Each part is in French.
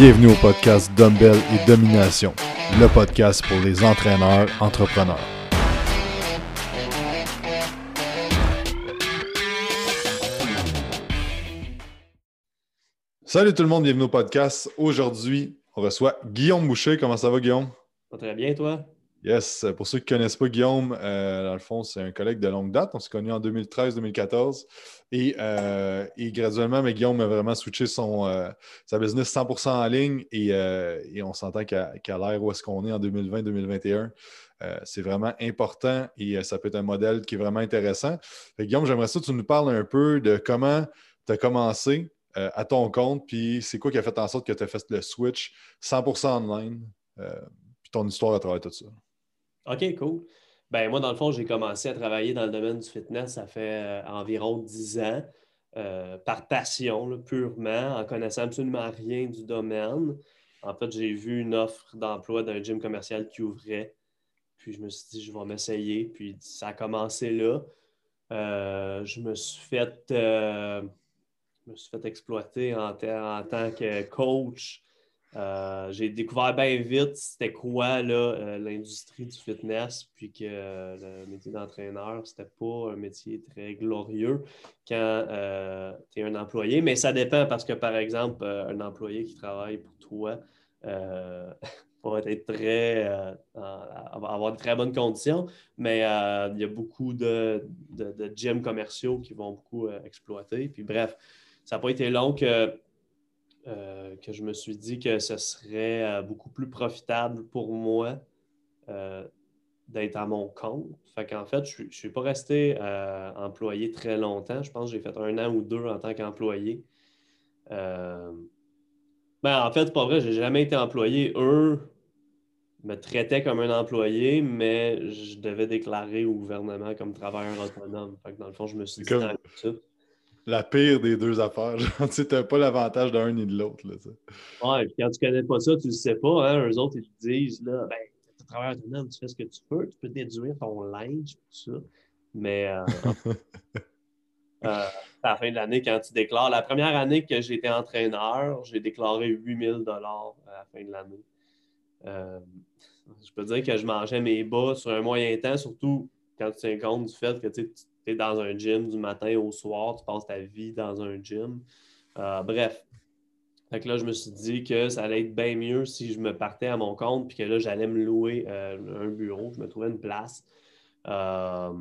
Bienvenue au podcast Dumbbell et Domination, le podcast pour les entraîneurs entrepreneurs. Salut tout le monde, bienvenue au podcast. Aujourd'hui, on reçoit Guillaume Boucher. Comment ça va, Guillaume? très bien, toi? Yes. Pour ceux qui ne connaissent pas Guillaume, euh, dans le fond, c'est un collègue de longue date. On s'est connus en 2013-2014. Euh, et, graduellement, mais Guillaume a vraiment switché son, euh, sa business 100% en ligne. Et, on s'entend qu'à l'ère où est-ce qu'on est en 2020-2021, c'est vraiment important et ça peut être un modèle qui est vraiment intéressant. Guillaume, j'aimerais ça que tu nous parles un peu de comment tu as commencé à ton compte, puis c'est quoi qui a fait en sorte que tu as fait le switch 100% online, puis ton histoire à travers tout ça. OK, cool. Ben, moi, dans le fond, j'ai commencé à travailler dans le domaine du fitness, ça fait euh, environ 10 ans, euh, par passion, purement, en connaissant absolument rien du domaine. En fait, j'ai vu une offre d'emploi d'un gym commercial qui ouvrait. Puis je me suis dit, je vais m'essayer. Puis ça a commencé là. Euh, je me suis fait, me suis fait exploiter en tant que coach euh, j'ai découvert bien vite c'était quoi euh, l'industrie du fitness, puis que euh, le métier d'entraîneur, c'était pas un métier très glorieux quand tu es un employé, mais ça dépend parce que, par exemple, un employé qui travaille pour toi va être très, avoir de très bonnes conditions, mais il y a beaucoup de, de, de, gyms commerciaux qui vont beaucoup exploiter. Puis bref, ça n'a pas été long que euh, que je me suis dit que ce serait euh, beaucoup plus profitable pour moi euh, d'être à mon compte. Fait qu'en fait, je ne suis pas resté employé très longtemps. Je pense que j'ai fait un an ou deux en tant qu'employé. Ben, en fait, c'est pas vrai, j'ai jamais été employé. Eux me traitaient comme un employé, mais je devais déclarer au gouvernement comme travailleur autonome. Fait que dans le fond, je me suis dit comme la pire des deux affaires. tu n'as pas l'avantage d'un ni de l'autre. Oui, puis quand tu ne connais pas ça, tu ne le sais pas. Hein? Eux autres, ils te disent là, ben, tu travailles autonome, tu fais ce que tu peux, tu peux déduire ton linge, tout ça. Mais euh, euh, à la fin de l'année, quand tu déclares, la première année que j'étais entraîneur, j'ai déclaré 8000 dollars à la fin de l'année. Euh, je peux dire que je mangeais mes bas sur un moyen temps, surtout quand tu tiens compte du fait que tu dans un gym du matin au soir, tu passes ta vie dans un gym. Euh, bref. Là, je me suis dit que ça allait être bien mieux si je me partais à mon compte, puis que là, j'allais me louer euh, un bureau, je me trouvais une place. Euh,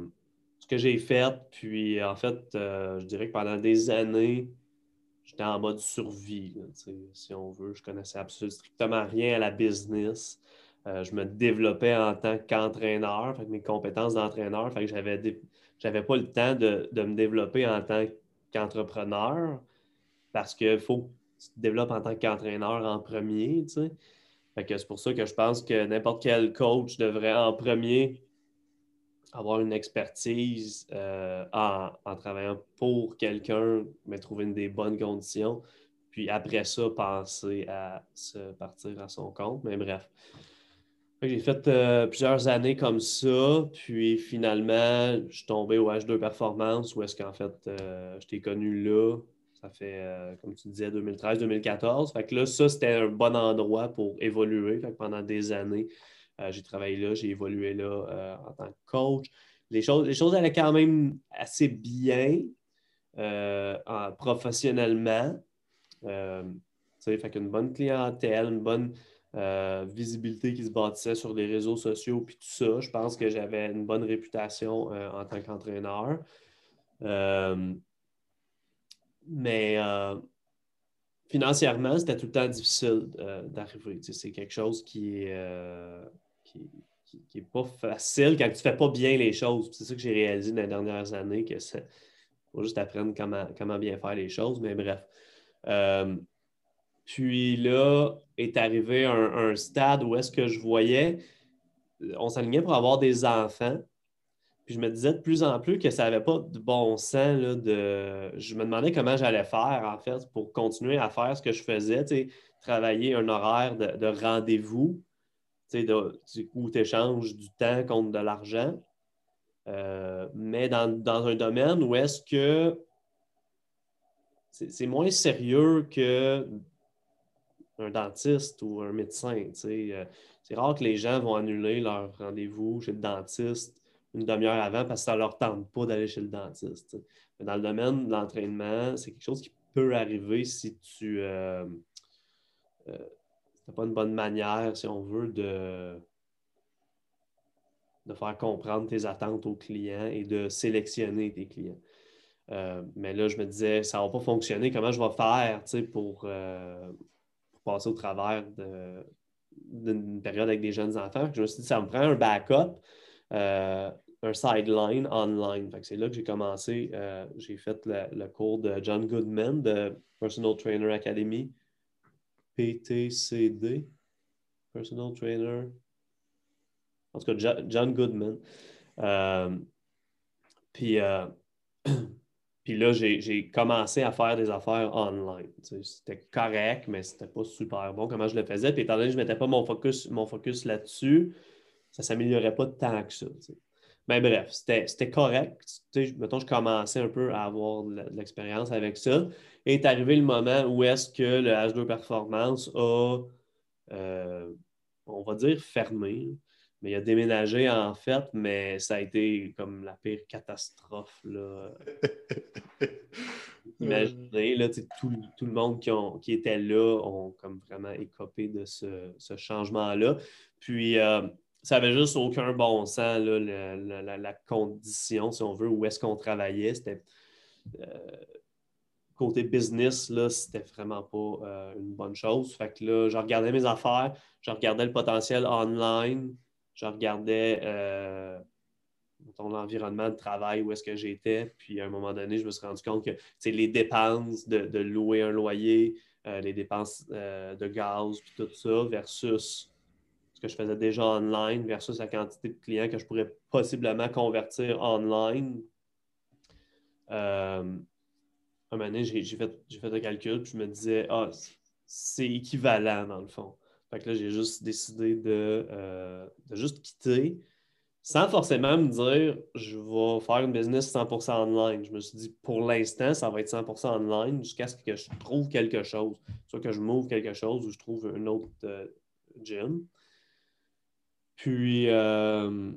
ce que j'ai fait, puis en fait, je dirais que pendant des années, j'étais en mode survie, si on veut. Je connaissais absolument strictement rien à la business. je me développais en tant qu'entraîneur, mes compétences d'entraîneur, que j'avais pas le temps de, me développer en tant qu'entrepreneur parce qu'il faut que tu te développes en tant qu'entraîneur en premier. c'est pour ça que je pense que n'importe quel coach devrait en premier avoir une expertise euh, en, en, travaillant pour quelqu'un, mais trouver une des bonnes conditions. Puis après ça, penser à se partir à son compte. Mais bref, j'ai fait euh, plusieurs années comme ça, puis finalement, je suis tombé au H2 Performance, où est-ce qu'en fait, euh, je t'ai connu là. Ça fait, euh, comme tu disais, 2013-2014. Fait que là, ça, c'était un bon endroit pour évoluer. Pendant des années, j'ai travaillé là, j'ai évolué là en tant que coach. Les choses, les choses allaient quand même assez bien professionnellement. fait qu'une bonne clientèle, une bonne euh, visibilité qui se bâtissait sur les réseaux sociaux, puis tout ça. Je pense que j'avais une bonne réputation euh, en tant qu'entraîneur. Euh, mais financièrement, c'était tout le temps difficile d'arriver. c'est quelque chose qui est, qui, pas facile quand tu ne fais pas bien les choses. C'est ça que j'ai réalisé dans les dernières années, que c'est faut juste apprendre comment, comment bien faire les choses. Mais bref. Puis là est arrivé un, stade où est-ce que je voyais, on s'alignait pour avoir des enfants. Puis je me disais de plus en plus que ça n'avait pas de bon sens. de... Je me demandais comment j'allais faire, en fait, pour continuer à faire ce que je faisais, travailler un horaire de, rendez-vous, de, où tu échanges du temps contre de l'argent. Euh, mais dans, dans, un domaine où est-ce que c'est moins sérieux que un dentiste ou un médecin. Euh, c'est rare que les gens vont annuler leur rendez-vous chez le dentiste une demi-heure avant parce que ça ne leur tente pas d'aller chez le dentiste. Mais dans le domaine de l'entraînement, c'est quelque chose qui peut arriver si tu n'as euh, pas une bonne manière, si on veut, de, faire comprendre tes attentes aux clients et de sélectionner tes clients. Euh, mais là, je me disais, ça ne va pas fonctionner. Comment je vais faire euh, pour passer au travers d'une période avec des jeunes enfants? Je me suis dit, ça me prend un backup, euh, un sideline online. C'est là que j'ai commencé. j'ai fait le, cours de John Goodman de Personal Trainer Academy, PTCD, Personal Trainer. En tout cas, John Goodman. puis Puis là, j'ai commencé à faire des affaires online. C'était correct, mais c'était pas super bon comment je le faisais. Puis étant donné que je ne mettais pas mon focus, mon focus là-dessus, ça ne s'améliorait pas tant que ça. Mais bref, c'était correct. mettons, je commençais un peu à avoir de l'expérience avec ça. Et est arrivé le moment où est-ce que le H2 Performance a, euh, on va dire, fermé. Mais il a déménagé en fait, mais ça a été comme la pire catastrophe. Là. Imaginez, là, tout, tout, le monde qui, qui, était là ont comme vraiment écopé de ce, changement-là. Puis euh, ça n'avait juste aucun bon sens, là, la, condition, si on veut, où est-ce qu'on travaillait. C'était euh, côté business, là, c'était vraiment pas euh, une bonne chose. Fait que là, je regardais mes affaires, je regardais le potentiel online je regardais euh, l'environnement de travail, où est-ce que j'étais. Puis à un moment donné, je me suis rendu compte que les dépenses de, louer un loyer, euh, les dépenses euh, de gaz, puis tout ça, versus ce que je faisais déjà online, versus la quantité de clients que je pourrais possiblement convertir online. à un moment donné, j'ai fait, fait calcul, puis je me disais, ah, c'est équivalent dans le fond. Fait que là, j'ai juste décidé de, euh, juste quitter sans forcément me dire je vais faire une business 100% online. Je me suis dit pour l'instant, ça va être 100% online jusqu'à ce que je trouve quelque chose. Soit que je m'ouvre quelque chose ou je trouve un autre euh, gym. Puis, euh,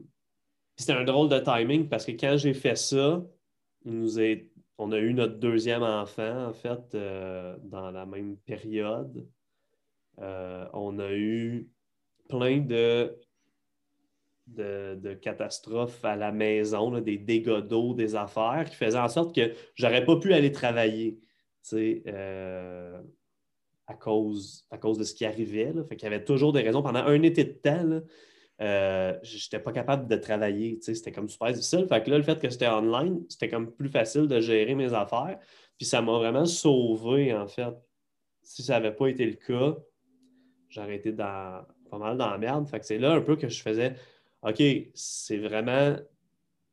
c'était un drôle de timing parce que quand j'ai fait ça, nous on a eu notre deuxième enfant, en fait, dans la même période. Euh, on a eu plein de, de, catastrophes à la maison, des dégâts d'eau, des affaires qui faisaient en sorte que j'aurais pas pu aller travailler euh, à, cause, à cause de ce qui arrivait. Fait qu'il y avait toujours des raisons. Pendant un été de temps, euh, je n'étais pas capable de travailler. C'était comme super difficile. Fait que là, le fait que c'était online, c'était comme plus facile de gérer mes affaires. Puis ça m'a vraiment sauvé, en fait. Si ça n'avait pas été le cas, j'aurais été dans, pas mal dans la merde. C'est là un peu que je faisais OK, c'est vraiment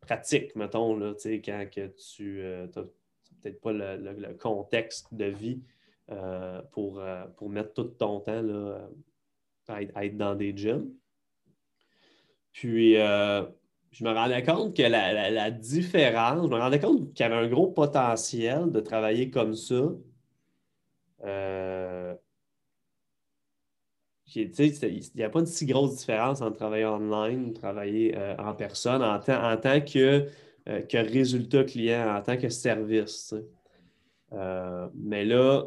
pratique, mettons, là, quand que tu n'as euh, peut-être pas le, contexte de vie euh, pour, euh, pour mettre tout ton temps là, à, être, dans des gyms. Puis, je me rendais compte que la, la, différence, je me rendais compte qu'il y avait un gros potentiel de travailler comme ça il n'y a pas de si grosse différence entre travailler online travailler euh, en personne en, en tant que, euh, que, résultat client, en tant que service. Euh, mais là,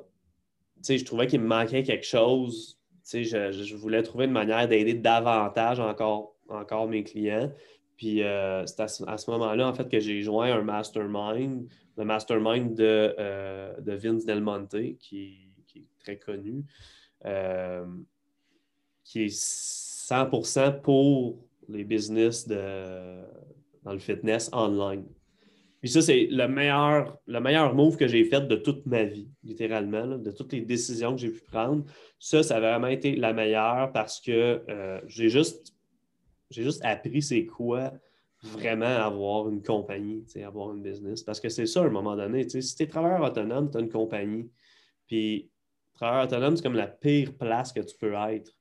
je trouvais qu'il me manquait quelque chose. Je, je, voulais trouver une manière d'aider davantage encore, encore mes clients. Puis c'est à ce, moment-là, en fait, que j'ai joint un mastermind, le mastermind de, de Vince Del Monte, qui, qui est très connu qui est 100% pour les business de, dans le fitness online. Puis ça, c'est le meilleur, le meilleur move que j'ai fait de toute ma vie, littéralement, de toutes les décisions que j'ai pu prendre. Ça, ça a vraiment été la meilleure parce que euh, j'ai juste, juste appris c'est quoi vraiment avoir une compagnie, avoir une business. Parce que c'est ça, à un moment donné. Si tu es travailleur autonome, tu as une compagnie. Puis, travailleur autonome, c'est comme la pire place que tu peux être.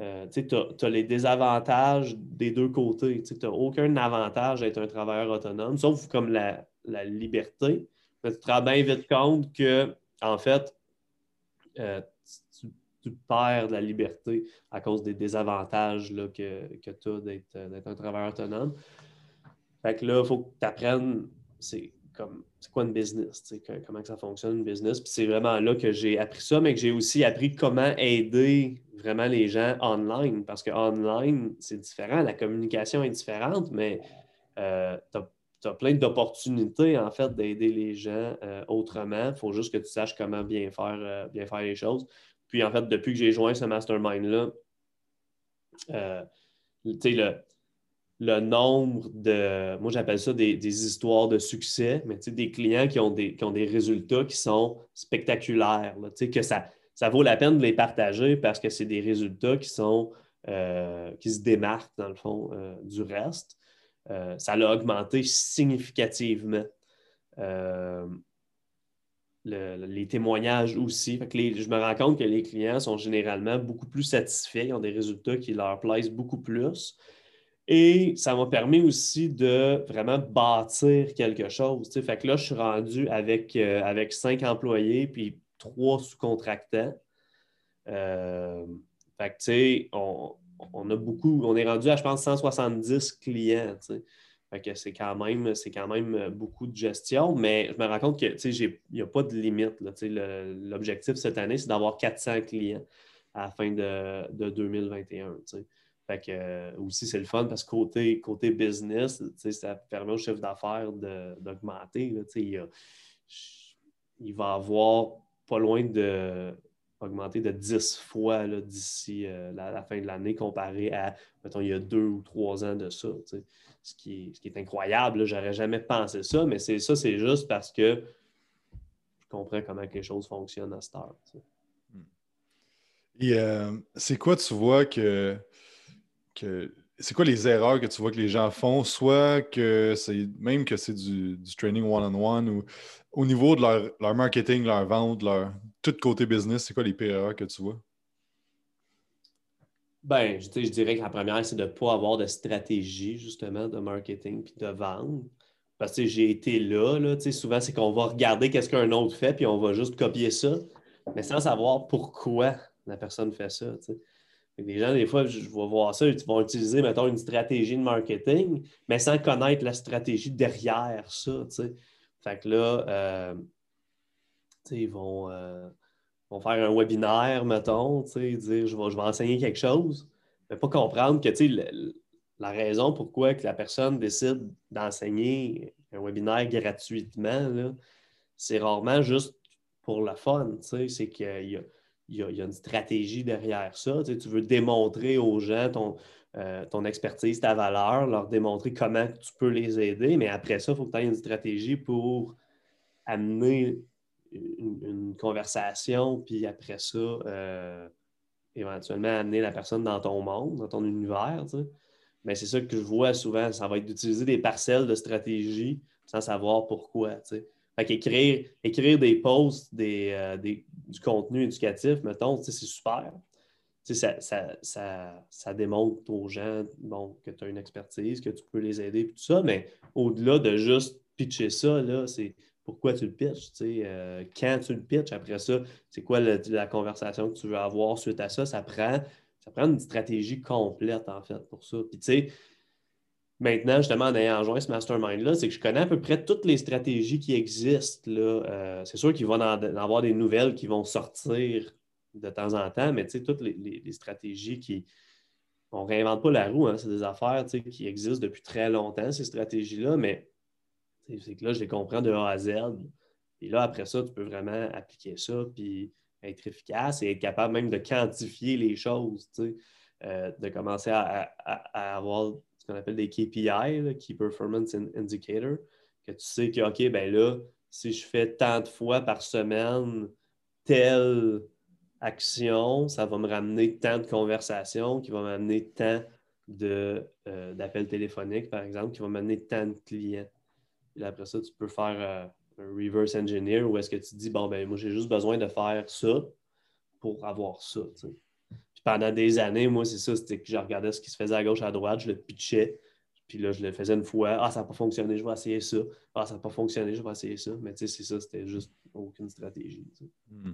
Euh, tu as, les désavantages des deux côtés. Tu n'as aucun avantage d'être un travailleur autonome, sauf comme la, liberté. Mais tu te rends bien vite compte que, en fait, euh, tu, perds de la liberté à cause des désavantages là, que, que tu as d'être un travailleur autonome. Fait que là, il faut que tu apprennes comme c'est quoi une business, comment ça fonctionne une business. Puis c'est vraiment là que j'ai appris ça, mais que j'ai aussi appris comment aider vraiment les gens online. Parce que online, c'est différent, la communication est différente, mais euh, tu as, plein d'opportunités en fait d'aider les gens euh, autrement. Il faut juste que tu saches comment bien faire, euh, bien faire les choses. Puis en fait, depuis que j'ai joint ce mastermind-là, tu sais, le le nombre de, moi j'appelle ça des, histoires de succès, mais des clients qui ont des, ont des résultats qui sont spectaculaires, que ça, ça vaut la peine de les partager parce que c'est des résultats qui sont euh, qui se démarquent dans le fond euh, du reste. Euh, ça l'a augmenté significativement. les témoignages aussi. je me rends compte que les clients sont généralement beaucoup plus satisfaits, ils ont des résultats qui leur plaisent beaucoup plus. Et ça m'a permis aussi de vraiment bâtir quelque chose. Fait que là, je suis rendu avec, euh, avec cinq employés puis trois sous-contractants. Euh, fait que, tu sais, on, a beaucoup, on est rendu à, je pense, 170 clients. Fait que c'est quand, même, quand même beaucoup de gestion, mais je me rends compte qu'il n'y a pas de limite. L'objectif cette année, c'est d'avoir 400 clients à la fin de, de 2021. Fait que, euh, aussi, c'est le fun parce que côté, côté business, ça permet au chef d'affaires d'augmenter. Il, il, va avoir pas loin de augmenter de 10 fois d'ici euh, la, fin de l'année comparé à, mettons, il y a deux ou trois ans de ça. Ce qui, est, ce qui est incroyable. J'aurais jamais pensé ça, mais c'est ça, c'est juste parce que je comprends comment les choses fonctionnent à cette heure. Et euh, c'est quoi, tu vois, que c'est quoi les erreurs que tu vois que les gens font, soit que c'est même que c'est du, training one-on-one ou au niveau de leur, marketing, leur vente, leur tout côté business, c'est quoi les pires erreurs que tu vois? Ben, je, je dirais que la première, c'est de ne pas avoir de stratégie, justement, de marketing puis de vente. Parce que j'ai été là, là souvent, c'est qu'on va regarder qu'est-ce qu'un autre fait, puis on va juste copier ça, mais sans savoir pourquoi la personne fait ça. Les gens, des fois, je vais voir ça, ils vont utiliser, mettons, une stratégie de marketing, mais sans connaître la stratégie derrière ça. Fait que là, euh, ils vont, euh, vont, faire un webinaire, mettons, dire je vais, je vais enseigner quelque chose, mais pas comprendre que la raison pourquoi que la personne décide d'enseigner un webinaire gratuitement, c'est rarement juste pour le fun. C'est qu'il y a il y, a, une stratégie derrière ça. Tu, veux démontrer aux gens ton, euh, ton, expertise, ta valeur, leur démontrer comment tu peux les aider, mais après ça, il faut que tu aies une stratégie pour amener une, conversation, puis après ça, euh, éventuellement amener la personne dans ton monde, dans ton univers. Mais c'est ça que je vois souvent, ça va être d'utiliser des parcelles de stratégie sans savoir pourquoi. Fait qu'écrire écrire des posts, euh, des, du contenu éducatif, mettons, c'est super. Ça, ça, ça, démontre aux gens bon, que tu as une expertise, que tu peux les aider tout ça, mais au-delà de juste pitcher ça, c'est pourquoi tu le pitches, euh, quand tu le pitches, après ça, c'est quoi la conversation que tu veux avoir suite à ça, ça prend, ça prend une stratégie complète en fait pour ça. Puis tu sais, maintenant, justement, en ayant rejoint ce mastermind-là, c'est que je connais à peu près toutes les stratégies qui existent. Euh, c'est sûr qu'il va en avoir des nouvelles qui vont sortir de temps en temps, mais toutes les, stratégies qui. On ne réinvente pas la roue, hein, c'est des affaires qui existent depuis très longtemps, ces stratégies-là, mais c'est que là, je les comprends de A à Z. Et là, après ça, tu peux vraiment appliquer ça, puis être efficace et être capable même de quantifier les choses, euh, de commencer à avoir ce qu'on appelle des KPI, Key Performance Indicator, que tu sais que, OK, ben là, si je fais tant de fois par semaine telle action, ça va me ramener tant de conversations, qui va m'amener tant euh, d'appels téléphoniques, par exemple, qui va m'amener tant de clients. Et après ça, tu peux faire euh, un reverse engineer où est-ce que tu dis, bon, ben moi, j'ai juste besoin de faire ça pour avoir ça pendant des années, moi, c'est ça, c'était que je regardais ce qui se faisait à gauche, à droite, je le pitchais. Puis là, je le faisais une fois. Ah, ça n'a pas fonctionné, je vais essayer ça. Ah, ça n'a pas fonctionné, je vais essayer ça. Mais tu sais, c'est ça, c'était juste aucune stratégie. Hmm.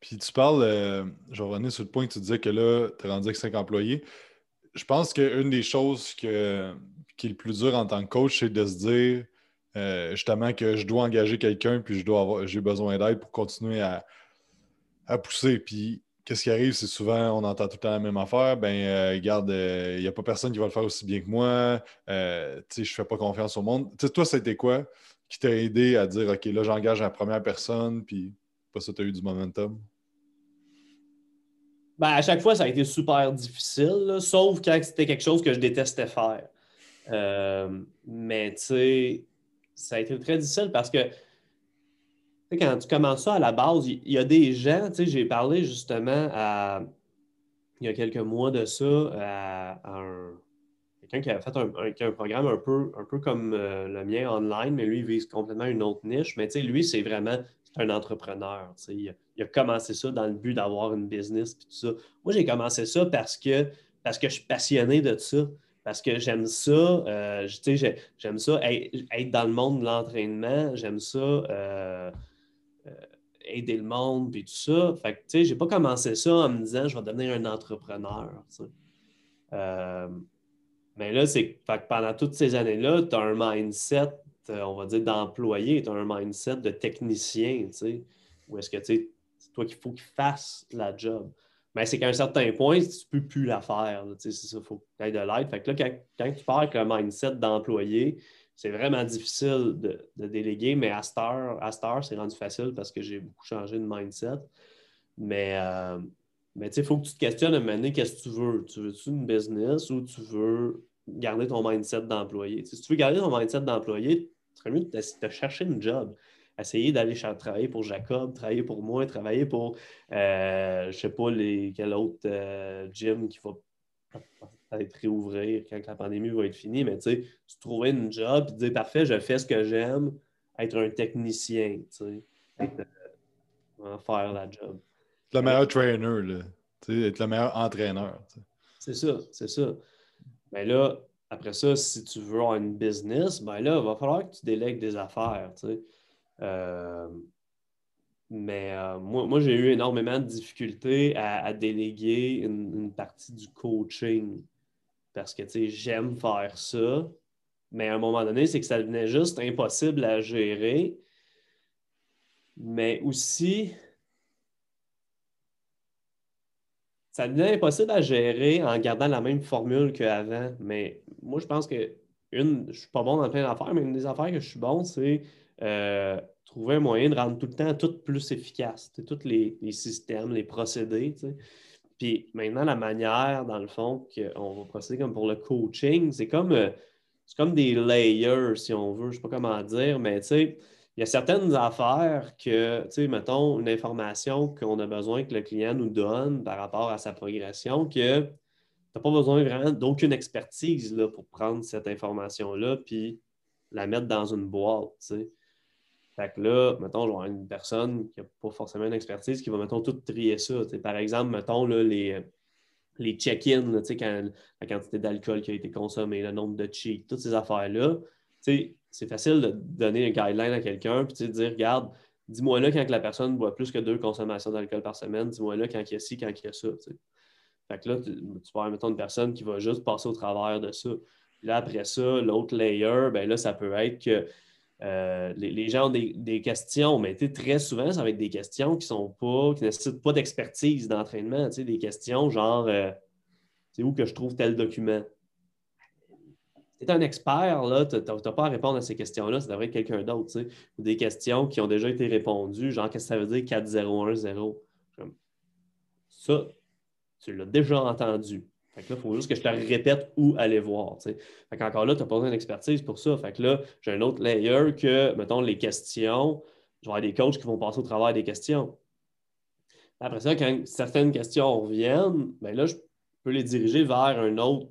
Puis tu parles, euh, je revenir sur le point que tu disais que là, tu es rendu avec cinq employés. Je pense qu'une des choses que, qui est le plus dur en tant que coach, c'est de se dire euh, justement que je dois engager quelqu'un puis j'ai besoin d'aide pour continuer à, à pousser. Puis qu'est-ce qui arrive, c'est souvent, on entend tout le temps la même affaire. Ben, euh, regarde, il euh, n'y a pas personne qui va le faire aussi bien que moi. Euh, tu sais, je fais pas confiance au monde. sais, toi, c'était quoi qui t'a aidé à dire, OK, là, j'engage la première personne, puis pas ça, tu as eu du momentum? Ben, à chaque fois, ça a été super difficile, sauf quand c'était quelque chose que je détestais faire. mais tu sais, ça a été très difficile parce que quand tu commences ça à la base, il y, a des gens, tu sais, j'ai parlé justement à, il y a quelques mois de ça à, un, quelqu'un qui a fait un, programme un peu, un peu comme euh, le mien online, mais lui, il vise complètement une autre niche. Mais tu sais, lui, c'est vraiment un entrepreneur. Tu sais, il, a, commencé ça dans le but d'avoir une business et tout ça. Moi, j'ai commencé ça parce que, parce que je suis passionné de ça parce que j'aime ça, euh, j'aime ça être, dans le monde de l'entraînement, j'aime ça euh, aider le monde, puis tout ça. Fait que, tu sais, j'ai pas commencé ça en me disant je vais devenir un entrepreneur. Euh, mais là, c'est que pendant toutes ces années-là, tu as un mindset, euh, on va dire, d'employé, tu as un mindset de technicien, tu sais, où est-ce que, tu sais, c'est toi qu'il faut qu'il fasse la job. Mais c'est qu'à un certain point, tu peux plus la faire. C'est ça, il faut que tu de l'aide. Fait que là, quand, quand, tu pars avec un mindset d'employé, c'est vraiment difficile de, déléguer, mais à Star, à c'est rendu facile parce que j'ai beaucoup changé de mindset. Mais, euh, mais tu sais, il faut que tu te questionnes à un moment donné, qu'est-ce que tu veux? Tu veux-tu une business ou tu veux garder ton mindset d'employé? Si tu veux garder ton mindset d'employé, serait mieux de chercher une job. Essayer d'aller travailler pour Jacob, travailler pour moi, travailler pour, euh, je ne sais pas, les, quel autre euh, gym qui va être réouvrir quand la pandémie va être finie, mais tu sais, trouver une job et dire parfait, je fais ce que j'aime, être un technicien, tu sais, euh, faire la job. Être le meilleur trainer, là. Tu sais, être le meilleur entraîneur. C'est ça, c'est ça. Mais là, après ça, si tu veux avoir une business, ben là, il va falloir que tu délègues des affaires, tu sais. Euh, mais euh, moi, j'ai eu énormément de difficultés à, déléguer une, partie du coaching parce que j'aime faire ça. Mais à un moment donné, c'est que ça devenait juste impossible à gérer. Mais aussi, ça devenait impossible à gérer en gardant la même formule qu'avant. Mais moi, je pense que une, je suis pas bon dans plein d'affaires, mais une des affaires que je suis bon, c'est euh, trouver un moyen de rendre tout le temps tout plus efficace, tous les, systèmes, les procédés. Puis maintenant, la manière, dans le fond, qu'on va procéder comme pour le coaching, c'est comme, euh, comme des layers, si on veut, je ne sais pas comment dire, mais tu sais, il y a certaines affaires que, tu sais, mettons, une information qu'on a besoin que le client nous donne par rapport à sa progression, que tu n'as pas besoin vraiment d'aucune expertise là, pour prendre cette information-là puis la mettre dans une boîte, tu sais. Fait que là, mettons, genre une personne qui n'a pas forcément une expertise qui va, mettons, tout trier ça. par exemple, mettons, les, les check-ins, la quantité d'alcool qui a été consommée, le nombre de cheats, toutes ces affaires-là, c'est facile de donner un guideline à quelqu'un puis de dire, regarde, dis-moi là quand la personne boit plus que deux consommations d'alcool par semaine, dis-moi là quand il y a ci, quand il y a ça. Fait que là, tu, tu vas avoir, mettons, une personne qui va juste passer au travers de ça. Puis là, après ça, l'autre layer, ben là, ça peut être que euh, les, gens ont des, questions, mais très souvent, ça va être des questions qui sont pas, qui nécessitent pas d'expertise d'entraînement. Des questions genre euh, c'est où que je trouve tel document? Tu es un expert, tu n'as pas à répondre à ces questions-là, ça devrait être quelqu'un d'autre. Ou des questions qui ont déjà été répondues, genre qu'est-ce que ça veut dire 4010? Ça, tu l'as déjà entendu. Fait que là, il faut juste que je te répète où aller voir. Fait qu'encore là, tu n'as pas besoin d'expertise pour ça. Fait que là, j'ai un autre layer que, mettons, les questions, je vais avoir des coachs qui vont passer au travers des questions. Après ça, quand certaines questions reviennent, ben là, je peux les diriger vers une autre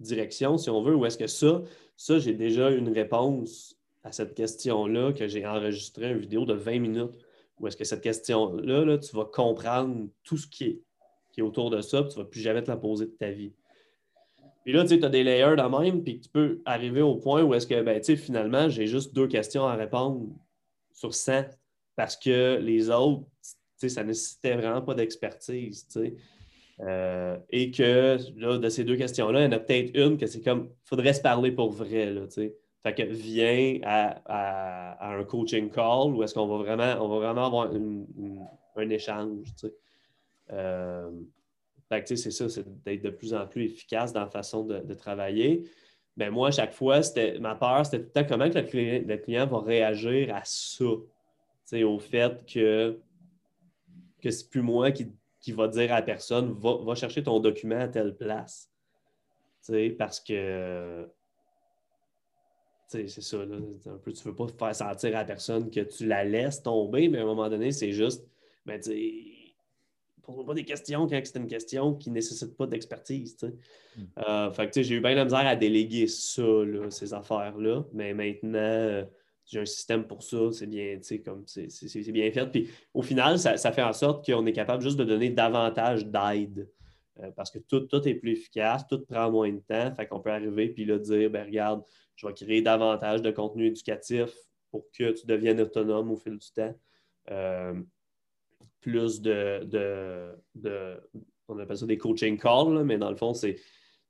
direction, si on veut, ou est-ce que ça, ça, j'ai déjà une réponse à cette question-là, que j'ai enregistré une vidéo de 20 minutes, ou est-ce que cette question-là, là, tu vas comprendre tout ce qui est qui est autour de ça, puis tu ne vas plus jamais te la poser de ta vie. Puis là, tu as des layers de même, puis tu peux arriver au point où est-ce que, ben, finalement, j'ai juste deux questions à répondre sur 100 parce que les autres, ça ne nécessitait vraiment pas d'expertise. Euh, et que là, de ces deux questions-là, il y en a peut-être une que c'est comme faudrait se parler pour vrai. Là, fait que viens à, un coaching call où est-ce qu'on va vraiment, on va vraiment avoir un échange. Euh, c'est ça, c'est d'être de plus en plus efficace dans la façon de, travailler. Mais moi, à chaque fois, c'était ma peur, c'était tout le temps comment que le, client, va réagir à ça. Au fait que, que c'est plus moi qui, va dire à la personne va, chercher ton document à telle place. parce que c'est ça, un peu, tu ne veux pas faire sentir à la personne que tu la laisses tomber, mais à un moment donné, c'est juste, pose pas des questions quand c'est une question qui ne nécessite pas d'expertise. Mm. Euh, j'ai eu bien la misère à déléguer ça, ces affaires-là, mais maintenant, j'ai un système pour ça, c'est bien, comme c'est bien fait. Puis au final, ça, fait en sorte qu'on est capable juste de donner davantage d'aide. Euh, parce que tout, tout, est plus efficace, tout prend moins de temps. Fait qu'on peut arriver puis là dire ben regarde, je vais créer davantage de contenu éducatif pour que tu deviennes autonome au fil du temps. Euh, plus de, de, on appelle ça des coaching calls, mais dans le fond, c'est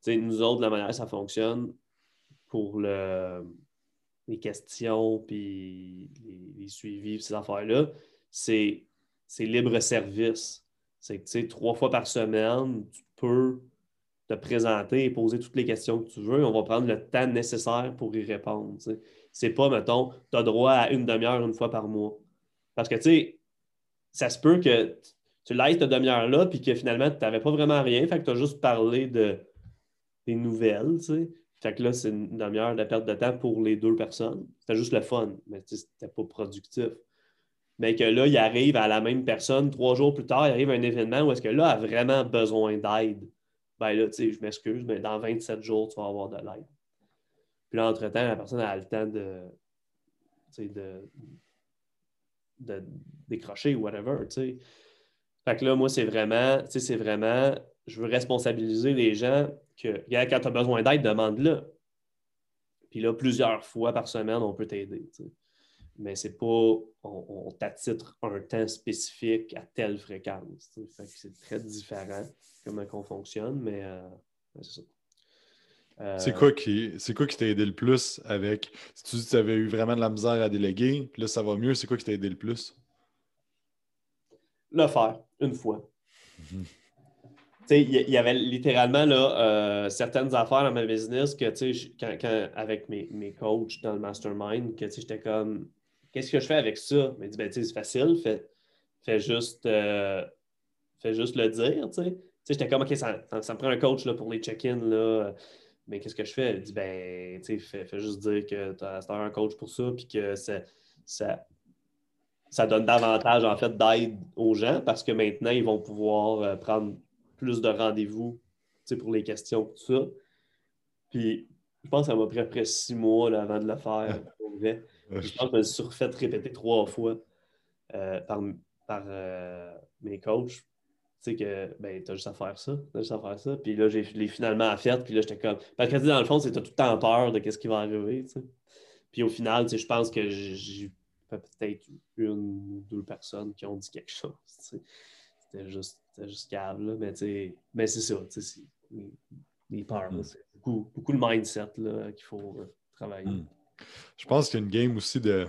nous autres, la manière ça fonctionne pour le, les questions, puis les, suivis, ces affaires-là, c'est libre service. C'est que, trois fois par semaine, tu peux te présenter et poser toutes les questions que tu veux. On va prendre le temps nécessaire pour y répondre. C'est pas, mettons, tu as droit à une demi-heure une fois par mois. Parce que, tu sais, ça se peut que tu laisses ta demi-heure-là, puis que finalement, tu n'avais pas vraiment rien, fait que tu as juste parlé de, des nouvelles, tu sais. Fait que là, c'est une demi-heure de perte de temps pour les deux personnes. C'était juste le fun, mais c'était pas productif. Mais que là, il arrive à la même personne, trois jours plus tard, il arrive un événement où est-ce que là, a vraiment besoin d'aide. Ben là, tu sais, je m'excuse, mais dans 27 jours, tu vas avoir de l'aide. Puis là, entre-temps, la personne a le temps de, de de décrocher ou whatever, tu sais. Fait que là, moi, c'est vraiment, c'est vraiment, je veux responsabiliser les gens que, quand tu as besoin d'aide, demande-le. Puis là, plusieurs fois par semaine, on peut t'aider. Mais c'est pas, on, on t'attitre un temps spécifique à telle fréquence. Fait que c'est très différent comment on fonctionne, mais euh, c'est ça. Euh, c'est quoi qui c'est quoi qui t'a aidé le plus avec si tu dis que tu avais eu vraiment de la misère à déléguer, puis là ça va mieux, c'est quoi qui t'a aidé le plus? Le faire, une fois. Il y, avait littéralement là, euh, certaines affaires dans ma business que quand, avec mes, mes, coachs dans le mastermind, que j'étais comme Qu'est-ce que je fais avec ça? Il dit ben, c'est facile, fais, juste, euh, juste le dire. J'étais comme OK, ça, ça, me prend un coach là, pour les check-ins mais qu'est-ce que je fais? Dit, ben, tu sais, fais, juste dire que tu as, un coach pour ça, puis que ça, donne davantage, en fait, d'aide aux gens parce que maintenant, ils vont pouvoir euh, prendre plus de rendez-vous, pour les questions, tout ça. Puis, je pense que ça m'a pris après six mois avant de le faire. Je pense que je me suis refait répéter trois fois euh, par, par euh, mes coachs tu sais que ben, tu as juste à faire ça, juste à faire ça. Puis là, je l'ai finalement fait, puis là, j'étais comme. Parce que dans le fond, c'est tu as tout le temps peur de ce qui va arriver. Puis au final, je pense que j'ai peut-être une ou deux personnes qui ont dit quelque chose. C'était juste, juste câble, mais, mais c'est ça. Les, les peurs, mm. c'est beaucoup, beaucoup le mindset qu'il faut euh, travailler. Mm. Je pense qu'il y a une game aussi de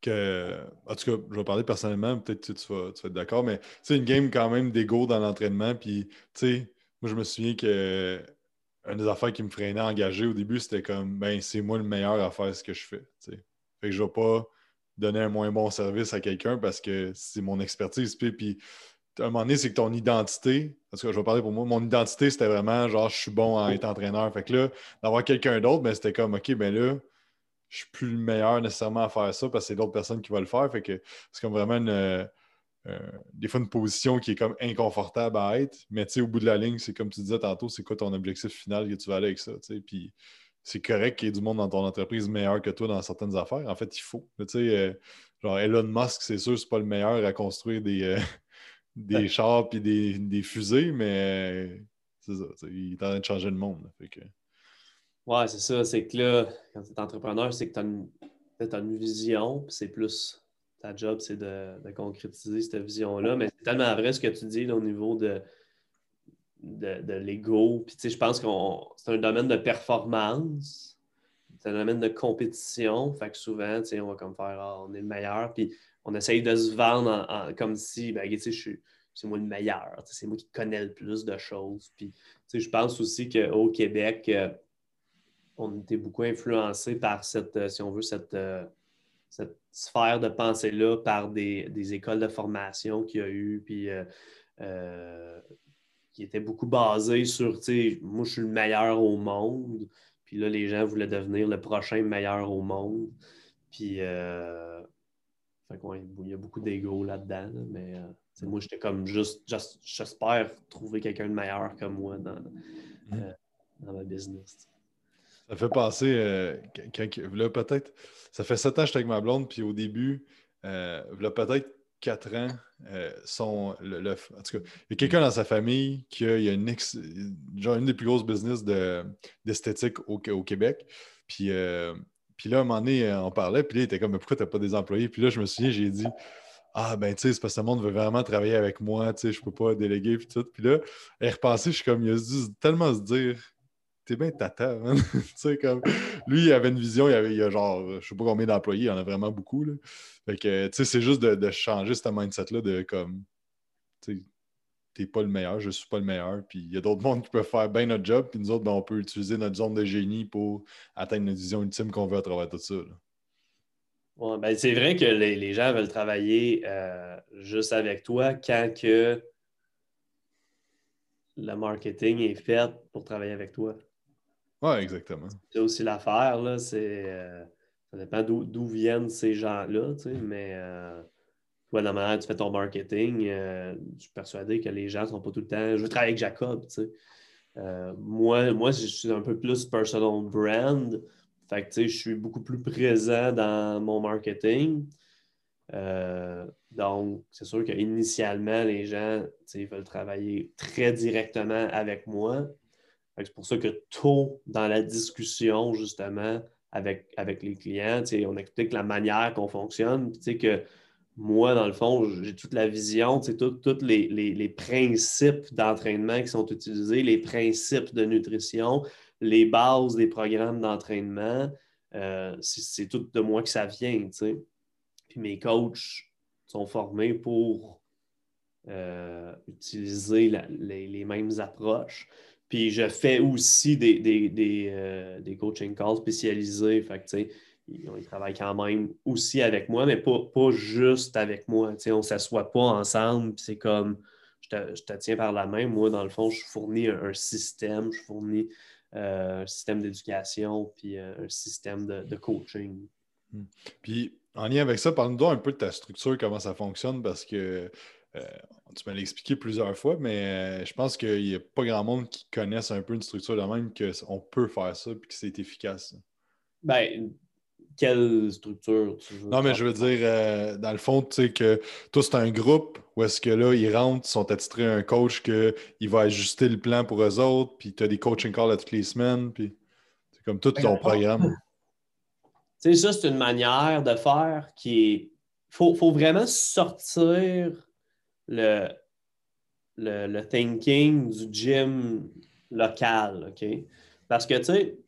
que, en tout cas, je vais parler personnellement, peut-être que tu vas, tu vas être d'accord, mais c'est une game quand même d'ego dans l'entraînement. Puis, tu sais, moi, je me souviens que une des affaires qui me freinait à engager au début, c'était comme, ben, c'est moi le meilleur à faire ce que je fais. Fait que je vais pas donner un moins bon service à quelqu'un parce que c'est mon expertise. Puis, puis à un moment donné, c'est que ton identité, parce que je vais parler pour moi, mon identité, c'était vraiment genre, je suis bon à être entraîneur. Fait que là, d'avoir quelqu'un d'autre, ben, c'était comme, OK, ben là, je suis plus le meilleur nécessairement à faire ça parce que c'est d'autres personnes qui vont le faire. Fait que c'est comme vraiment une, euh, euh, des fois une position qui est comme inconfortable à être. Mais tu sais, au bout de la ligne, c'est comme tu disais tantôt, c'est quoi ton objectif final que tu vas aller avec ça. Puis c'est correct qu'il y ait du monde dans ton entreprise meilleur que toi dans certaines affaires. En fait, il faut. Tu sais, euh, genre Elon Musk, c'est sûr, c'est pas le meilleur à construire des, des chars et des, des, fusées, mais c'est ça. Il est en train de changer le monde. Fait que... Ouais, c'est ça. C'est que là, quand tu es entrepreneur, c'est que tu as, une vision, puis c'est plus ta job, c'est de, concrétiser cette vision-là. Mais c'est tellement vrai ce que tu dis au niveau de, de, l'ego. Puis, je pense que c'est un domaine de performance. C'est un domaine de compétition. Fait que souvent, on va comme faire ah, on est le meilleur. Puis on essaye de se vendre comme si, ben, c'est moi le meilleur, c'est moi qui connais le plus de choses. Puis, je pense aussi qu'au Québec, euh, on était beaucoup influencé par cette, euh, si on veut, cette, euh, cette sphère de pensée-là par des, écoles de formation qu'il y a eu, puis qui étaient beaucoup basées sur, moi je suis le meilleur au monde, puis là les gens voulaient devenir le prochain meilleur au monde. Puis, il y a beaucoup d'ego là-dedans, mais moi, j'étais comme juste, j'espère trouver quelqu'un de meilleur que moi dans, euh, dans ma business. Ça fait passer, euh, là, peut-être, ça fait sept ans que j'étais avec ma blonde, puis au début, euh, là, peut-être quatre ans, son, le, en tout cas, il y a quelqu'un dans sa famille qui a, il a une, genre une des plus grosses business d'esthétique au, au, Québec. Puis, puis là, à un moment donné, on parlait, puis là, il était comme, mais pourquoi tu n'as pas des employés? Puis là, je me souviens, j'ai dit, ah, ben, tu sais, c'est parce que le monde veut vraiment travailler avec moi, tu sais, je peux pas déléguer, puis tout. Puis là, elle repassé, je suis comme, il a dû tellement se dire, t'es bien tata, man. tu sais, comme, lui, il avait une vision, il, avait, il a genre, je sais pas combien d'employés, il y en a vraiment beaucoup, là. Tu sais, c'est juste de, changer ce mindset-là de, comme, tu sais, t'es pas le meilleur, je suis pas le meilleur, puis il y a d'autres mondes qui peuvent faire bien notre job, puis nous autres, ben, on peut utiliser notre zone de génie pour atteindre notre vision ultime qu'on veut à travers tout ça, là. Ben, c'est vrai que les, gens veulent travailler euh, juste avec toi quand que le marketing est fait pour travailler avec toi. Oui, exactement. C'est aussi l'affaire, là. Euh, ça dépend d'où viennent ces gens-là, mais euh, toi, la manière tu fais ton marketing, je suis persuadé que les gens ne sont pas tout le temps. Je veux travailler avec Jacob, moi, moi, je suis un peu plus personal brand. Fait que, je suis beaucoup plus présent dans mon marketing. Euh, donc, c'est sûr qu'initialement, les gens veulent travailler très directement avec moi. C'est pour ça que tôt dans la discussion, justement, avec, avec les clients, on explique la manière qu'on fonctionne, que moi, dans le fond, j'ai toute la vision, tous les, les, principes d'entraînement qui sont utilisés, les principes de nutrition, les bases des programmes d'entraînement, euh, c'est tout de moi que ça vient. Puis mes coachs sont formés pour euh, utiliser les, mêmes approches. Puis je fais aussi des, des, euh, coaching calls spécialisés. Fait que, ils, travaillent quand même aussi avec moi, mais pas, pas juste avec moi. on ne s'assoit pas ensemble, c'est comme je te, tiens par la main. Moi, dans le fond, je fournis un système, je fournis euh, un système d'éducation, puis euh, un système de, coaching. Hmm. Puis, en lien avec ça, parle-nous un peu de ta structure, comment ça fonctionne, parce que euh, tu m'as expliqué plusieurs fois, mais je pense qu'il n'y a pas grand monde qui connaisse un peu une structure de même, qu'on peut faire ça, puis que c'est efficace. Ben, quelle structure tu veux. Non, mais je veux dire, euh, dans le fond, tu sais que toi, c'est un groupe où est-ce que là, ils rentrent, ils sont attitrés à un coach qu'il va ajuster le plan pour eux autres, puis tu as des coaching calls à toutes les semaines, puis c'est comme tout ton programme. Tu sais, ça, c'est une manière de faire qui est. Il faut, vraiment sortir le, le, thinking du gym local, OK? Parce que, tu sais,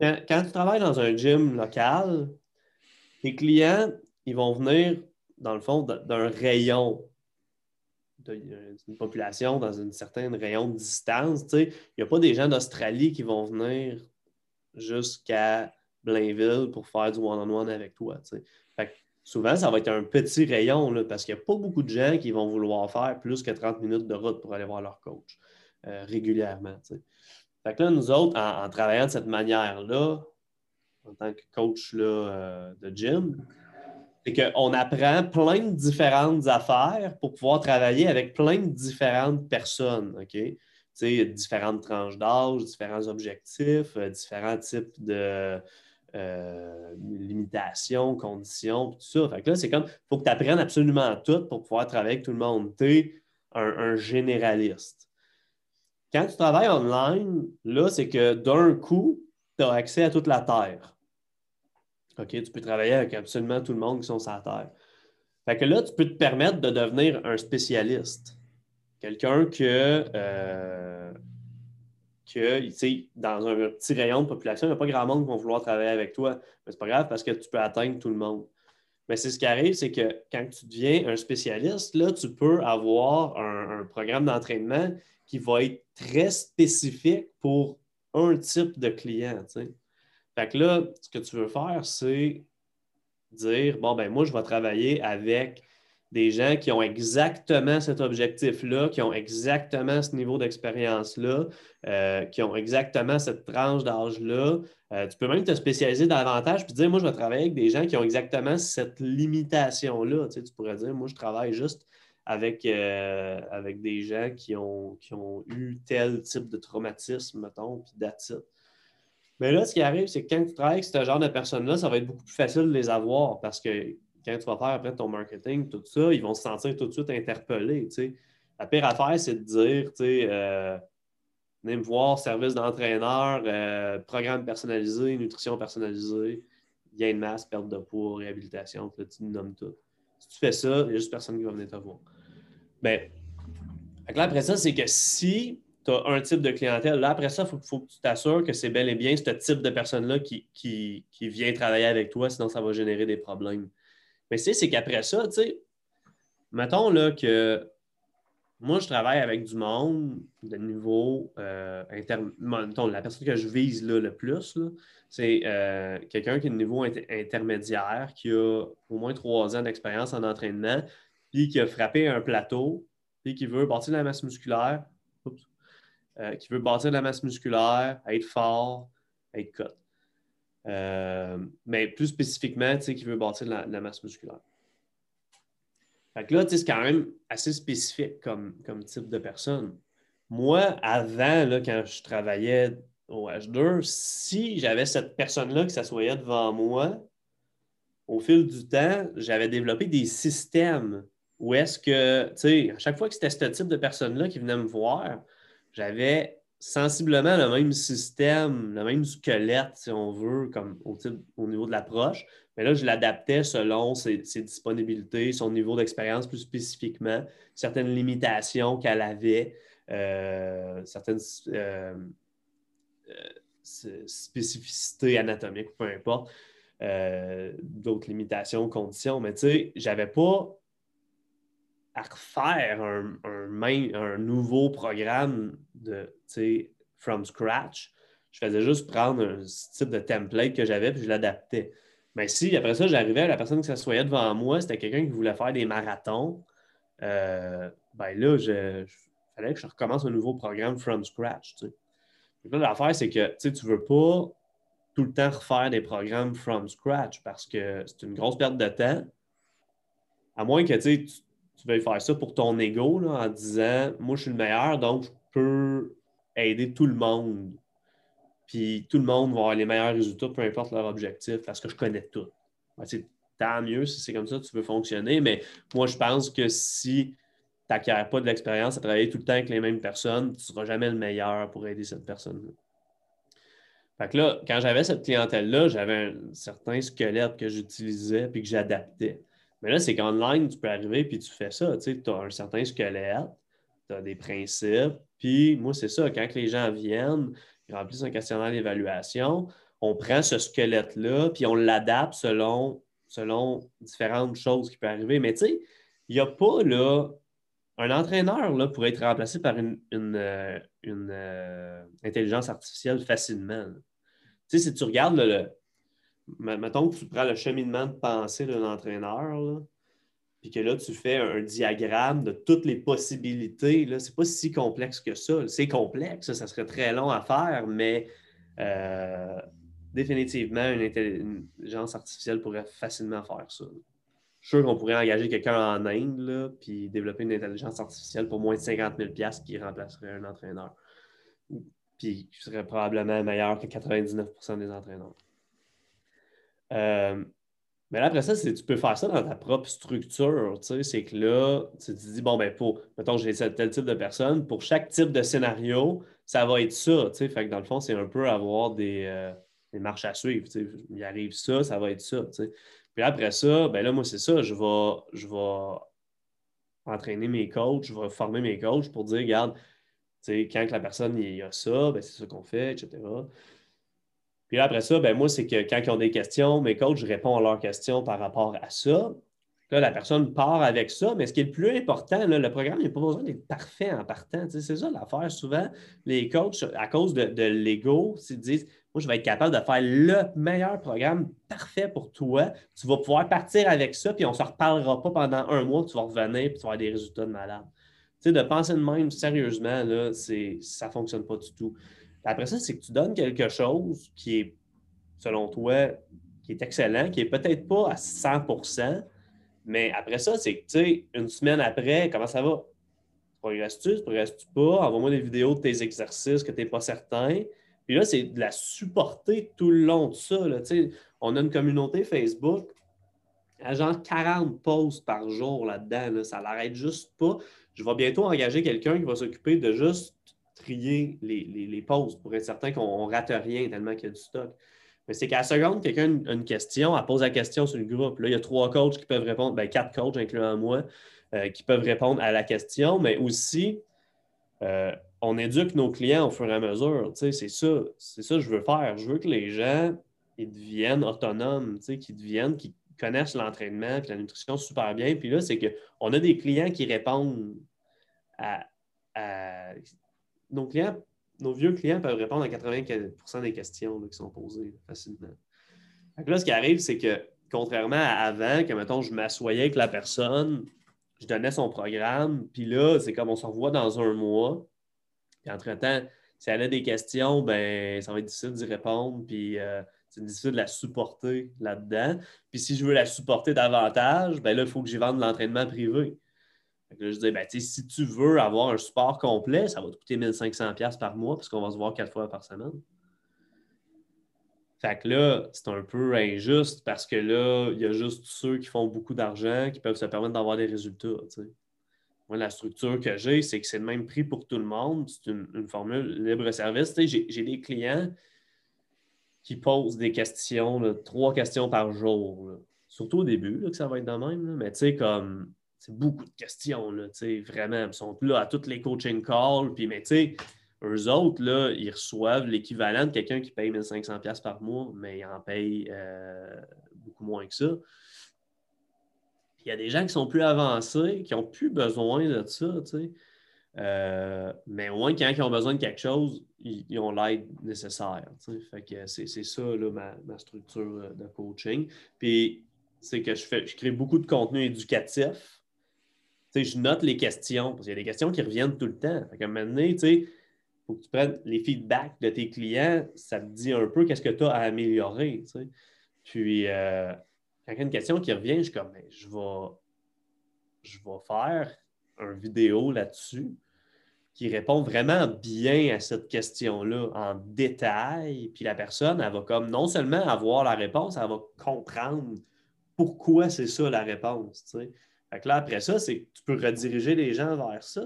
quand, tu travailles dans un gym local, tes clients, ils vont venir, dans le fond, d'un rayon d'une population dans une certaine rayon de distance. Il n'y a pas des gens d'Australie qui vont venir jusqu'à Blainville pour faire du one-on-one avec toi. Souvent, ça va être un petit rayon là, parce qu'il n'y a pas beaucoup de gens qui vont vouloir faire plus que 30 minutes de route pour aller voir leur coach euh, régulièrement. Que là, nous autres, en, travaillant de cette manière-là, en tant que coach là, euh, de gym, c'est qu'on apprend plein de différentes affaires pour pouvoir travailler avec plein de différentes personnes. OK? Tu sais, différentes tranches d'âge, différents objectifs, euh, différents types de euh, limitations, conditions, tout ça. Fait que là, c'est comme, il faut que tu apprennes absolument tout pour pouvoir travailler avec tout le monde. Tu es un généraliste. Quand tu travailles online, là, c'est que d'un coup, tu as accès à toute la Terre. OK? Tu peux travailler avec absolument tout le monde qui sont sur la Terre. Fait que là, tu peux te permettre de devenir un spécialiste. Quelqu'un que, euh, que dans un petit rayon de population, il n'y a pas grand monde qui va vouloir travailler avec toi. Mais c'est pas grave parce que tu peux atteindre tout le monde. Mais c'est ce qui arrive, c'est que quand tu deviens un spécialiste, là, tu peux avoir un, programme d'entraînement qui va être très spécifique pour un type de client. Fait que là, ce que tu veux faire, c'est dire bon, ben moi, je vais travailler avec des gens qui ont exactement cet objectif-là, qui ont exactement ce niveau d'expérience-là, euh, qui ont exactement cette tranche d'âge-là. Euh, tu peux même te spécialiser davantage puis dire, moi, je vais travailler avec des gens qui ont exactement cette limitation-là. Tu, pourrais dire, moi, je travaille juste avec, euh, avec des gens qui ont, qui ont eu tel type de traumatisme, mettons, puis d'attitude. Mais là, ce qui arrive, c'est que quand tu travailles avec ce genre de personnes-là, ça va être beaucoup plus facile de les avoir parce que quand tu vas faire après ton marketing, tout ça, ils vont se sentir tout de suite interpellés. La pire affaire, c'est de dire, euh, venez me voir, service d'entraîneur, euh, programme personnalisé, nutrition personnalisée, gain de masse, perte de poids, réhabilitation, là, tu nommes tout. Si tu fais ça, il n'y a juste personne qui va venir te voir. Bien, après ça, c'est que si tu as un type de clientèle, là, après ça, il faut, que tu t'assures que c'est bel et bien ce type de personne-là qui, qui, qui, vient travailler avec toi, sinon ça va générer des problèmes. Mais tu sais, c'est qu'après ça, tu sais, mettons là que moi, je travaille avec du monde de niveau euh, mettons, la personne que je vise là, le plus, c'est euh, quelqu'un qui est de niveau intermédiaire, qui a au moins trois ans d'expérience en entraînement, puis qui a frappé un plateau, puis qui veut bâtir de la masse musculaire, euh, qui veut bâtir de la masse musculaire, être fort, être cut. Euh, mais plus spécifiquement, tu sais, qui veut bâtir la, masse musculaire. Fait que là, c'est quand même assez spécifique comme, comme type de personne. Moi, avant, là, quand je travaillais au H2, si j'avais cette personne-là qui s'assoyait devant moi, au fil du temps, j'avais développé des systèmes où est-ce que, tu sais, à chaque fois que c'était ce type de personne-là qui venait me voir, j'avais sensiblement le même système, le même squelette, si on veut, comme au, au niveau de l'approche. Mais là, je l'adaptais selon ses, disponibilités, son niveau d'expérience plus spécifiquement, certaines limitations qu'elle avait, euh, certaines euh, euh, spécificités anatomiques, peu importe, d'autres limitations, conditions. Mais tu sais, j'avais pas à refaire un, nouveau programme de from scratch. Je faisais juste prendre un type de template que j'avais puis je l'adaptais. Mais si après ça, j'arrivais à la personne qui s'assoyait devant moi, c'était quelqu'un qui voulait faire des marathons, euh, ben là, il fallait que je recommence un nouveau programme from scratch. l'affaire, c'est que tu ne veux pas tout le temps refaire des programmes from scratch parce que c'est une grosse perte de temps. À moins que tu, tu veuilles faire ça pour ton ego en disant Moi, je suis le meilleur, donc je peux aider tout le monde. Puis tout le monde va avoir les meilleurs résultats, peu importe leur objectif, parce que je connais tout. c'est tant mieux si c'est comme ça tu veux fonctionner, mais moi, je pense que si tu n'acquiers pas de l'expérience à travailler tout le temps avec les mêmes personnes, tu ne seras jamais le meilleur pour aider cette personne-là. Fait que là, quand j'avais cette clientèle-là, j'avais un certain squelette que j'utilisais puis que j'adaptais. Mais là, c'est qu'online, tu peux arriver puis tu fais ça. Tu as un certain squelette, tu as des principes. Puis moi, c'est ça, quand les gens viennent, ils remplissent un questionnaire d'évaluation, on prend ce squelette-là, puis on l'adapte selon, selon différentes choses qui peuvent arriver. Mais tu sais, il n'y a pas là. Un entraîneur là, pourrait être remplacé par une, euh, euh, intelligence artificielle facilement. Tu sais, si tu regardes le, mettons que tu prends le cheminement de pensée d'un entraîneur, puis que là, tu fais un, diagramme de toutes les possibilités. Ce n'est pas si complexe que ça. C'est complexe, ça, serait très long à faire, mais euh, définitivement, une intelligence artificielle pourrait facilement faire ça. Je suis sûr qu'on pourrait engager quelqu'un en Inde, puis développer une intelligence artificielle pour moins de 50 000 qui remplacerait un entraîneur. Puis qui serait probablement meilleur que 99% des entraîneurs. Euh, mais là, après ça, tu peux faire ça dans ta propre structure. C'est que là, tu te dis, bon, ben, pour, mettons, j'ai tel type de personne, pour chaque type de scénario, ça va être ça. Fait que dans le fond, c'est un peu avoir des, euh, marches à suivre. Il arrive ça, ça va être ça. Puis après ça, ben là, moi, c'est ça, je vais, je vais entraîner mes coachs, je vais former mes coachs pour dire, regarde, quand la personne il a ça, ben, c'est ça qu'on fait, etc. Puis après ça, ben moi, c'est que quand ils ont des questions, mes coachs, je réponds à leurs questions par rapport à ça. Là, la personne part avec ça, mais ce qui est le plus important, le programme, n'a pas besoin d'être parfait en partant. c'est ça l'affaire. Souvent, les coachs, à cause de, l'ego, ils disent Moi, je vais être capable de faire le meilleur programme parfait pour toi. Tu vas pouvoir partir avec ça, puis on ne se reparlera pas pendant un mois, tu vas revenir, puis tu vas avoir des résultats de malade. de penser de même sérieusement, là, ça ne fonctionne pas du tout. Après ça, c'est que tu donnes quelque chose qui est, selon toi, qui est excellent, qui n'est peut-être pas à 100% mais après ça, c'est que, tu sais, une semaine après, comment ça va? Progresses-tu, progresses-tu pas? Envoie-moi des vidéos de tes exercices que tu n'es pas certain. Puis là, c'est de la supporter tout le long de ça. Là. On a une communauté Facebook à genre 40 posts par jour là-dedans. Ça ne l'arrête juste pas. Je vais bientôt engager quelqu'un qui va s'occuper de juste les, les, posts pour être certain qu'on ne rate rien tellement qu'il y a du stock. Mais c'est qu'à la seconde, quelqu'un a une question, elle pose la question sur le groupe. Là, il y a trois coachs qui peuvent répondre, ben, quatre coachs incluant moi, euh, qui peuvent répondre à la question, mais aussi, euh, on éduque nos clients au fur et à mesure. C'est ça, c'est ça que je veux faire. Je veux que les gens ils deviennent autonomes, qu'ils deviennent, qu'ils connaissent l'entraînement et la nutrition super bien. Puis là, c'est qu'on a des clients qui répondent à nos clients nos vieux clients peuvent répondre à 80% des questions qui sont posées facilement. là, ce qui arrive, c'est que contrairement à avant, que mettons, je m'assoyais avec la personne, je donnais son programme, puis là, c'est comme on se revoit dans un mois. Puis entre-temps, si elle a des questions, ben ça va être difficile d'y répondre, puis euh, c'est difficile de la supporter là-dedans. Puis si je veux la supporter davantage, ben là, il faut que j'y vende l'entraînement privé je dis, ben, si tu veux avoir un support complet, ça va te coûter 1500$ par mois parce qu'on va se voir quatre fois par semaine. Fait que là, c'est un peu injuste parce que là, il y a juste ceux qui font beaucoup d'argent qui peuvent se permettre d'avoir des résultats. Moi, la structure que j'ai, c'est que c'est le même prix pour tout le monde. C'est une, formule libre-service. J'ai des clients qui posent des questions, trois questions par jour. Surtout au début, que ça va être de même. Mais tu sais, comme c'est beaucoup de questions, là, vraiment. Ils sont là à toutes les coaching calls. Puis, mais tu sais, eux autres, là, ils reçoivent l'équivalent de quelqu'un qui paye 1500$ par mois, mais ils en payent euh, beaucoup moins que ça. Il y a des gens qui sont plus avancés, qui n'ont plus besoin de ça, tu sais. Euh, mais au moins, quand ils ont besoin de quelque chose, ils, ont l'aide nécessaire. Que c'est, ça là, ma, ma, structure de coaching. Puis c'est que je, fais, je crée beaucoup de contenu éducatif je note les questions, parce qu'il y a des questions qui reviennent tout le temps. Fait un il faut que tu prennes les feedbacks de tes clients, ça te dit un peu qu'est-ce que tu as à améliorer. Puis, euh, quand il y a une question qui revient, je suis comme, ben, je, vais, je vais faire une vidéo là-dessus qui répond vraiment bien à cette question-là en détail. Puis la personne, elle va comme non seulement avoir la réponse, elle va comprendre pourquoi c'est ça la réponse. Fait que là, après ça, c'est que tu peux rediriger les gens vers ça.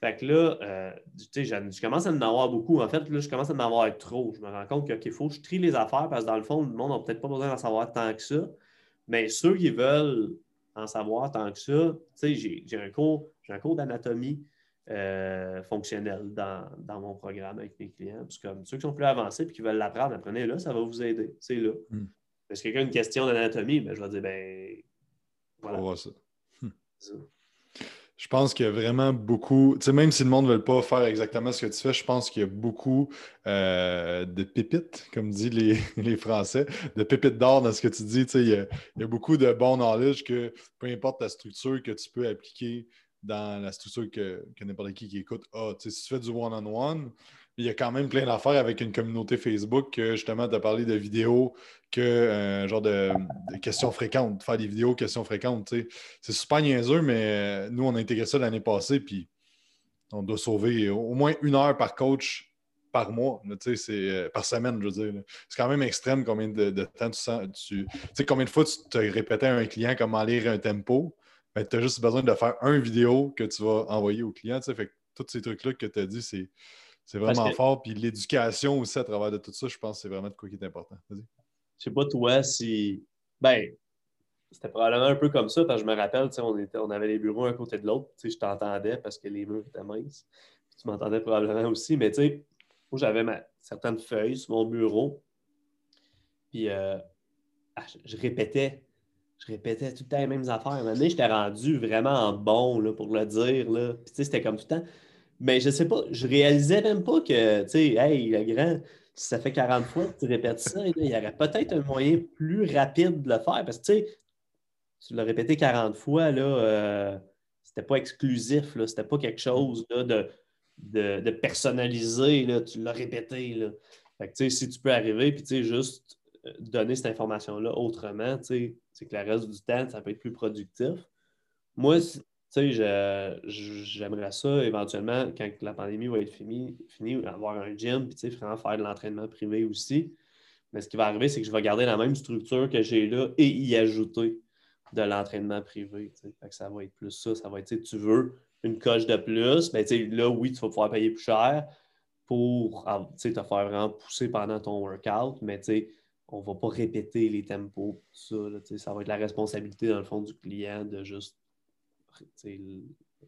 Fait que là, euh, je, commence à en avoir beaucoup. En fait, là, je commence à en avoir trop. Je me rends compte qu'il faut que je trie les affaires parce que dans le fond, le monde n'a peut-être pas besoin d'en savoir tant que ça. Mais ceux qui veulent en savoir tant que ça, tu sais, j'ai un cours, j'ai un cours d'anatomie euh, fonctionnelle dans, mon programme avec mes clients. Parce que comme ceux qui sont plus avancés et qui veulent l'apprendre, apprenez-le, ça va vous aider. C'est là. Mm. Est-ce que quelqu'un a une question d'anatomie, ben, je vais dire, ben, voilà. On va voir ça. Je pense qu'il y a vraiment beaucoup, tu sais, même si le monde ne veut pas faire exactement ce que tu fais, je pense qu'il y a beaucoup euh, de pépites, comme disent les, Français, de pépites d'or dans ce que tu dis. Tu sais, il, y a, beaucoup de bon knowledge que peu importe la structure que tu peux appliquer dans la structure que, n'importe qui qui écoute Tu sais, si tu fais du one-on-one, il y a quand même plein d'affaires avec une communauté Facebook que justement, tu as parlé de vidéos, que euh, genre de, questions fréquentes, faire des vidéos questions fréquentes. C'est super niaiseux, mais euh, nous, on a intégré ça l'année passée, puis on doit sauver au moins une heure par coach par mois, c'est, euh, par semaine, je veux dire. C'est quand même extrême combien de, temps tu sens. Tu sais, combien de fois tu te répétais à un client comment lire un tempo, mais tu as juste besoin de faire une vidéo que tu vas envoyer au client. Fait que tous ces trucs-là que tu as dit, c'est c'est vraiment fort. Puis l'éducation aussi à travers de tout ça, je pense que c'est vraiment de quoi qui est important. Vas-y. Je sais pas toi si. Ben, c'était probablement un peu comme ça, parce que je me rappelle, on, était, on avait les bureaux un côté de l'autre. Je t'entendais parce que les murs étaient minces. Tu m'entendais probablement aussi, mais tu sais, moi, j'avais certaines feuilles sur mon bureau. Puis, euh, ah, je, répétais. Je répétais tout le temps les mêmes affaires. À un moment donné, j'étais rendu vraiment bon là, pour le dire. Là. Puis, tu sais, c'était comme tout le temps. Mais je sais pas, je réalisais même pas que, tu sais, hey, le grand, si ça fait 40 fois que tu répètes ça, il y aurait peut-être un moyen plus rapide de le faire. Parce que, tu sais, tu l'as répété 40 fois, là, euh, c'était pas exclusif, là, c'était pas quelque chose là, de, de, personnalisé, là, tu l'as répété. Là. Fait que, si tu peux arriver et juste euh, donner cette information-là autrement, c'est que le reste du temps, ça peut être plus productif. Moi, j'aimerais ça éventuellement, quand la pandémie va être finie, fini, avoir un gym, puis vraiment faire de l'entraînement privé aussi. Mais ce qui va arriver, c'est que je vais garder la même structure que j'ai là et y ajouter de l'entraînement privé. ça va être plus ça. Ça va être, tu veux une coche de plus, mais ben, là, oui, tu vas pouvoir payer plus cher pour te faire vraiment pousser pendant ton workout, mais on ne va pas répéter les tempos, ça. ça va être la responsabilité, dans le fond, du client de juste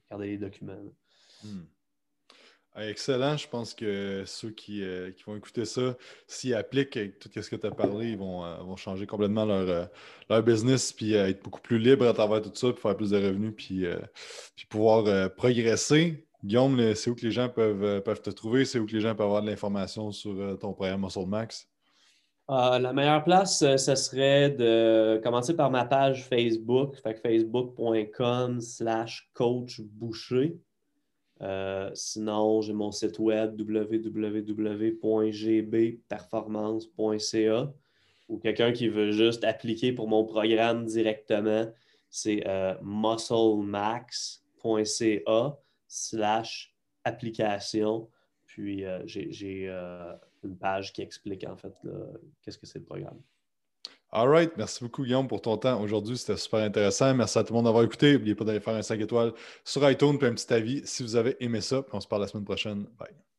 regarder les documents. Hmm. Excellent. Je pense que ceux qui, euh, vont écouter ça, s'ils appliquent tout ce que tu as parlé, ils vont, euh, changer complètement leur, euh, leur business, puis être beaucoup plus libres à travers tout ça, puis faire plus de revenus, puis, puis pouvoir progresser. Guillaume, c'est où que les gens peuvent, peuvent te trouver? C'est où que les gens peuvent avoir de l'information sur ton programme Muscle Max? La meilleure place, ce serait de commencer par ma page Facebook, facebook.com slash coach boucher. Euh, sinon, j'ai mon site web www.gbperformance.ca ou quelqu'un qui veut juste appliquer pour mon programme directement, c'est euh, musclemax.ca slash application. Puis euh, j'ai une page qui explique en fait qu'est-ce que c'est le programme. All right. Merci beaucoup, Guillaume, pour ton temps aujourd'hui. C'était super intéressant. Merci à tout le monde d'avoir écouté. N'oubliez pas d'aller faire un 5 étoiles sur iTunes et un petit avis si vous avez aimé ça. on se parle la semaine prochaine. Bye.